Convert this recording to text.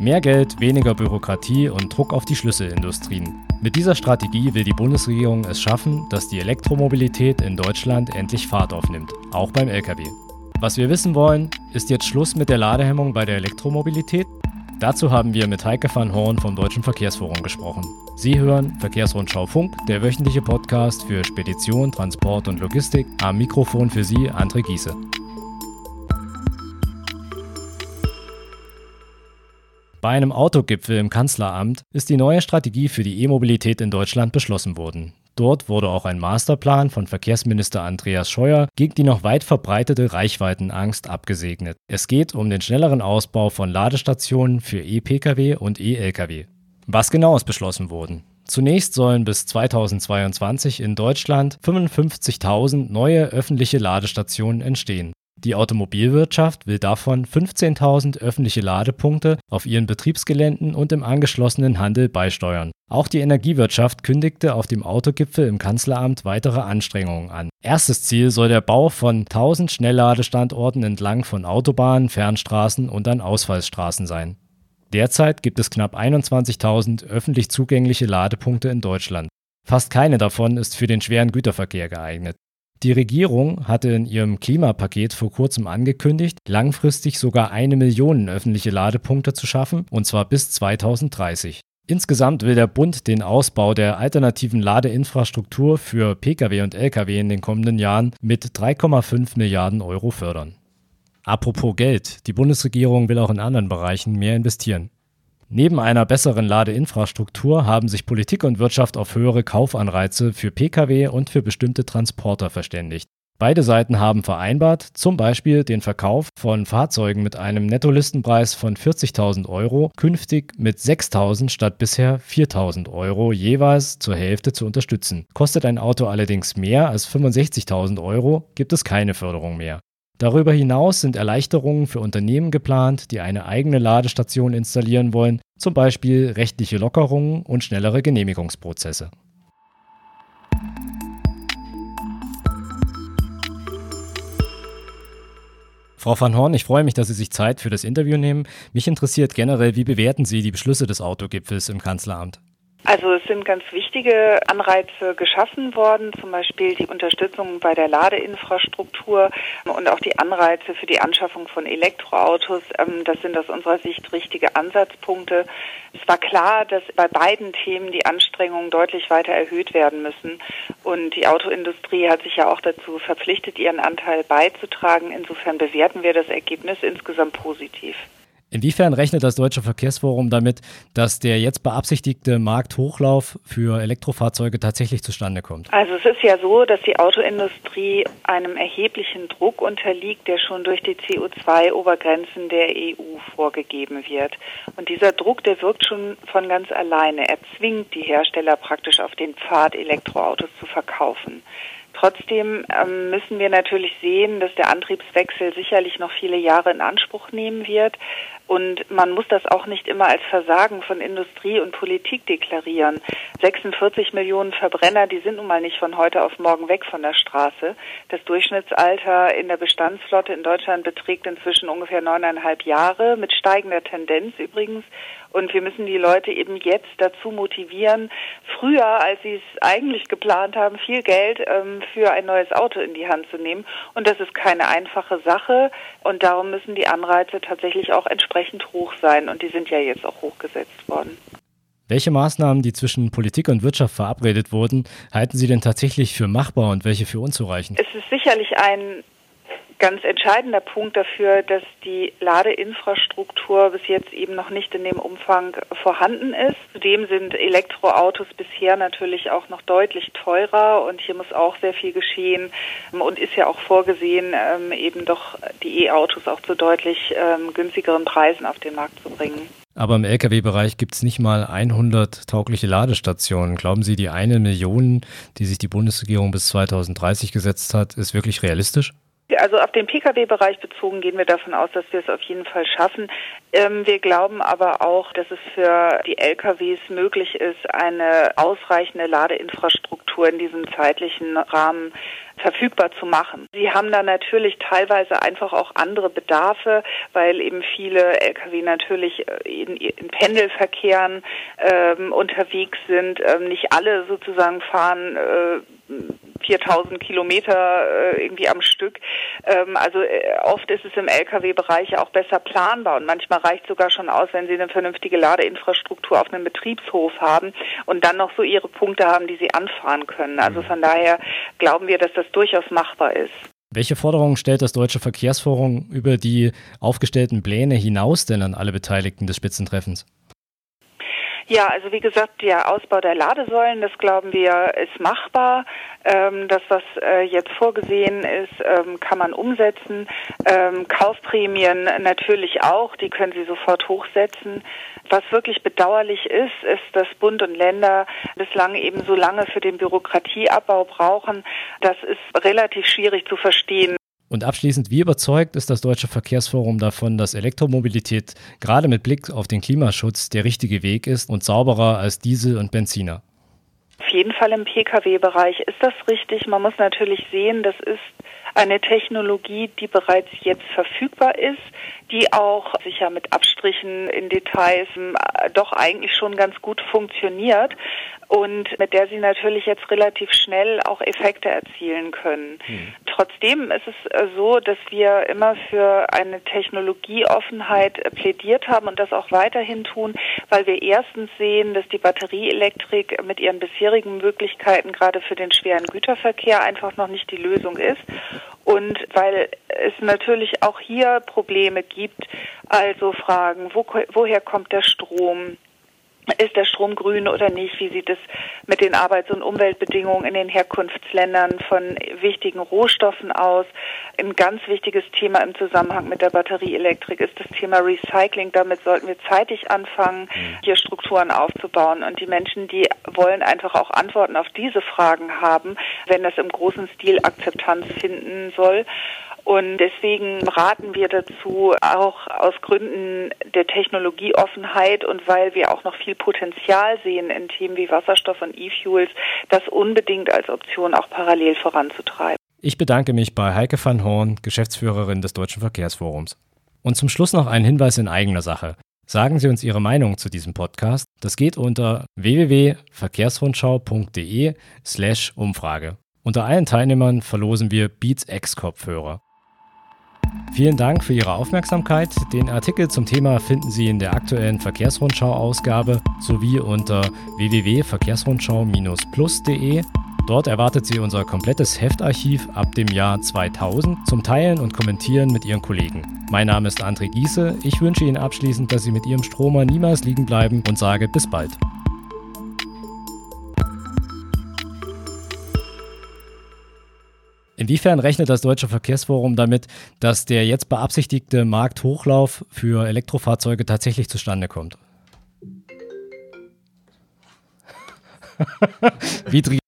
Mehr Geld, weniger Bürokratie und Druck auf die Schlüsselindustrien. Mit dieser Strategie will die Bundesregierung es schaffen, dass die Elektromobilität in Deutschland endlich Fahrt aufnimmt, auch beim Lkw. Was wir wissen wollen, ist jetzt Schluss mit der Ladehemmung bei der Elektromobilität? Dazu haben wir mit Heike van Horn vom Deutschen Verkehrsforum gesprochen. Sie hören Verkehrsrundschau Funk, der wöchentliche Podcast für Spedition, Transport und Logistik. Am Mikrofon für Sie André Giese. Bei einem Autogipfel im Kanzleramt ist die neue Strategie für die E-Mobilität in Deutschland beschlossen worden. Dort wurde auch ein Masterplan von Verkehrsminister Andreas Scheuer gegen die noch weit verbreitete Reichweitenangst abgesegnet. Es geht um den schnelleren Ausbau von Ladestationen für E-Pkw und E-Lkw. Was genau ist beschlossen worden? Zunächst sollen bis 2022 in Deutschland 55.000 neue öffentliche Ladestationen entstehen. Die Automobilwirtschaft will davon 15.000 öffentliche Ladepunkte auf ihren Betriebsgeländen und im angeschlossenen Handel beisteuern. Auch die Energiewirtschaft kündigte auf dem Autogipfel im Kanzleramt weitere Anstrengungen an. Erstes Ziel soll der Bau von 1000 Schnellladestandorten entlang von Autobahnen, Fernstraßen und an Ausfallsstraßen sein. Derzeit gibt es knapp 21.000 öffentlich zugängliche Ladepunkte in Deutschland. Fast keine davon ist für den schweren Güterverkehr geeignet. Die Regierung hatte in ihrem Klimapaket vor kurzem angekündigt, langfristig sogar eine Million öffentliche Ladepunkte zu schaffen, und zwar bis 2030. Insgesamt will der Bund den Ausbau der alternativen Ladeinfrastruktur für Pkw und Lkw in den kommenden Jahren mit 3,5 Milliarden Euro fördern. Apropos Geld, die Bundesregierung will auch in anderen Bereichen mehr investieren. Neben einer besseren Ladeinfrastruktur haben sich Politik und Wirtschaft auf höhere Kaufanreize für Pkw und für bestimmte Transporter verständigt. Beide Seiten haben vereinbart, zum Beispiel den Verkauf von Fahrzeugen mit einem Nettolistenpreis von 40.000 Euro künftig mit 6.000 statt bisher 4.000 Euro jeweils zur Hälfte zu unterstützen. Kostet ein Auto allerdings mehr als 65.000 Euro, gibt es keine Förderung mehr. Darüber hinaus sind Erleichterungen für Unternehmen geplant, die eine eigene Ladestation installieren wollen, zum Beispiel rechtliche Lockerungen und schnellere Genehmigungsprozesse. Frau van Horn, ich freue mich, dass Sie sich Zeit für das Interview nehmen. Mich interessiert generell, wie bewerten Sie die Beschlüsse des Autogipfels im Kanzleramt? Also es sind ganz wichtige Anreize geschaffen worden, zum Beispiel die Unterstützung bei der Ladeinfrastruktur und auch die Anreize für die Anschaffung von Elektroautos. Ähm, das sind aus unserer Sicht richtige Ansatzpunkte. Es war klar, dass bei beiden Themen die Anstrengungen deutlich weiter erhöht werden müssen. Und die Autoindustrie hat sich ja auch dazu verpflichtet, ihren Anteil beizutragen. Insofern bewerten wir das Ergebnis insgesamt positiv. Inwiefern rechnet das Deutsche Verkehrsforum damit, dass der jetzt beabsichtigte Markthochlauf für Elektrofahrzeuge tatsächlich zustande kommt? Also es ist ja so, dass die Autoindustrie einem erheblichen Druck unterliegt, der schon durch die CO2-Obergrenzen der EU vorgegeben wird. Und dieser Druck, der wirkt schon von ganz alleine. Er zwingt die Hersteller praktisch auf den Pfad, Elektroautos zu verkaufen. Trotzdem ähm, müssen wir natürlich sehen, dass der Antriebswechsel sicherlich noch viele Jahre in Anspruch nehmen wird. Und man muss das auch nicht immer als Versagen von Industrie und Politik deklarieren. 46 Millionen Verbrenner, die sind nun mal nicht von heute auf morgen weg von der Straße. Das Durchschnittsalter in der Bestandsflotte in Deutschland beträgt inzwischen ungefähr neuneinhalb Jahre, mit steigender Tendenz übrigens. Und wir müssen die Leute eben jetzt dazu motivieren, früher, als sie es eigentlich geplant haben, viel Geld ähm, für ein neues Auto in die Hand zu nehmen. Und das ist keine einfache Sache. Und darum müssen die Anreize tatsächlich auch entsprechend hoch sein. Und die sind ja jetzt auch hochgesetzt worden. Welche Maßnahmen, die zwischen Politik und Wirtschaft verabredet wurden, halten Sie denn tatsächlich für machbar und welche für unzureichend? Es ist sicherlich ein ganz entscheidender Punkt dafür, dass die Ladeinfrastruktur bis jetzt eben noch nicht in dem Umfang vorhanden ist. Zudem sind Elektroautos bisher natürlich auch noch deutlich teurer und hier muss auch sehr viel geschehen und ist ja auch vorgesehen, ähm, eben doch die E-Autos auch zu deutlich ähm, günstigeren Preisen auf den Markt zu bringen. Aber im Lkw-Bereich gibt es nicht mal 100 taugliche Ladestationen. Glauben Sie, die eine Million, die sich die Bundesregierung bis 2030 gesetzt hat, ist wirklich realistisch? Also auf den Pkw-Bereich bezogen gehen wir davon aus, dass wir es auf jeden Fall schaffen. Ähm, wir glauben aber auch, dass es für die LKWs möglich ist, eine ausreichende Ladeinfrastruktur in diesem zeitlichen Rahmen verfügbar zu machen. Sie haben da natürlich teilweise einfach auch andere Bedarfe, weil eben viele Lkw natürlich äh, in, in Pendelverkehren ähm, unterwegs sind. Ähm, nicht alle sozusagen fahren äh, 4000 Kilometer äh, irgendwie am Stück. Ähm, also äh, oft ist es im Lkw-Bereich auch besser planbar und manchmal reicht sogar schon aus, wenn Sie eine vernünftige Ladeinfrastruktur auf einem Betriebshof haben und dann noch so Ihre Punkte haben, die Sie anfahren können. Also von daher glauben wir, dass das durchaus machbar ist. Welche Forderungen stellt das Deutsche Verkehrsforum über die aufgestellten Pläne hinaus denn an alle Beteiligten des Spitzentreffens? Ja, also wie gesagt, der Ausbau der Ladesäulen, das glauben wir, ist machbar. Ähm, das, was äh, jetzt vorgesehen ist, ähm, kann man umsetzen. Ähm, Kaufprämien natürlich auch, die können Sie sofort hochsetzen. Was wirklich bedauerlich ist, ist, dass Bund und Länder bislang eben so lange für den Bürokratieabbau brauchen. Das ist relativ schwierig zu verstehen. Und abschließend, wie überzeugt ist das Deutsche Verkehrsforum davon, dass Elektromobilität gerade mit Blick auf den Klimaschutz der richtige Weg ist und sauberer als Diesel und Benziner? Auf jeden Fall im Pkw-Bereich ist das richtig. Man muss natürlich sehen, das ist eine Technologie, die bereits jetzt verfügbar ist, die auch sicher mit Abstrichen in Details äh, doch eigentlich schon ganz gut funktioniert und mit der sie natürlich jetzt relativ schnell auch Effekte erzielen können. Mhm. Trotzdem ist es äh, so, dass wir immer für eine Technologieoffenheit äh, plädiert haben und das auch weiterhin tun, weil wir erstens sehen, dass die Batterieelektrik mit ihren bisherigen Möglichkeiten gerade für den schweren Güterverkehr einfach noch nicht die Lösung ist und weil es natürlich auch hier Probleme gibt, also Fragen, wo, woher kommt der Strom? Ist der Strom grün oder nicht? Wie sieht es mit den Arbeits- und Umweltbedingungen in den Herkunftsländern von wichtigen Rohstoffen aus? Ein ganz wichtiges Thema im Zusammenhang mit der Batterieelektrik ist das Thema Recycling. Damit sollten wir zeitig anfangen, mhm. hier Strukturen aufzubauen. Und die Menschen, die wollen einfach auch Antworten auf diese Fragen haben, wenn das im großen Stil Akzeptanz finden soll. Und deswegen raten wir dazu, auch aus Gründen der Technologieoffenheit und weil wir auch noch viel Potenzial sehen in Themen wie Wasserstoff und E-Fuels, das unbedingt als Option auch parallel voranzutreiben. Ich bedanke mich bei Heike van Horn, Geschäftsführerin des Deutschen Verkehrsforums. Und zum Schluss noch ein Hinweis in eigener Sache. Sagen Sie uns Ihre Meinung zu diesem Podcast. Das geht unter www.verkehrsrundschau.de slash Umfrage. Unter allen Teilnehmern verlosen wir Beats X Kopfhörer. Vielen Dank für Ihre Aufmerksamkeit. Den Artikel zum Thema finden Sie in der aktuellen Verkehrsrundschau-Ausgabe sowie unter www.verkehrsrundschau-plus.de. Dort erwartet Sie unser komplettes Heftarchiv ab dem Jahr 2000 zum Teilen und Kommentieren mit Ihren Kollegen. Mein Name ist André Giese. Ich wünsche Ihnen abschließend, dass Sie mit Ihrem Stromer niemals liegen bleiben und sage bis bald. Inwiefern rechnet das Deutsche Verkehrsforum damit, dass der jetzt beabsichtigte Markthochlauf für Elektrofahrzeuge tatsächlich zustande kommt? Widrige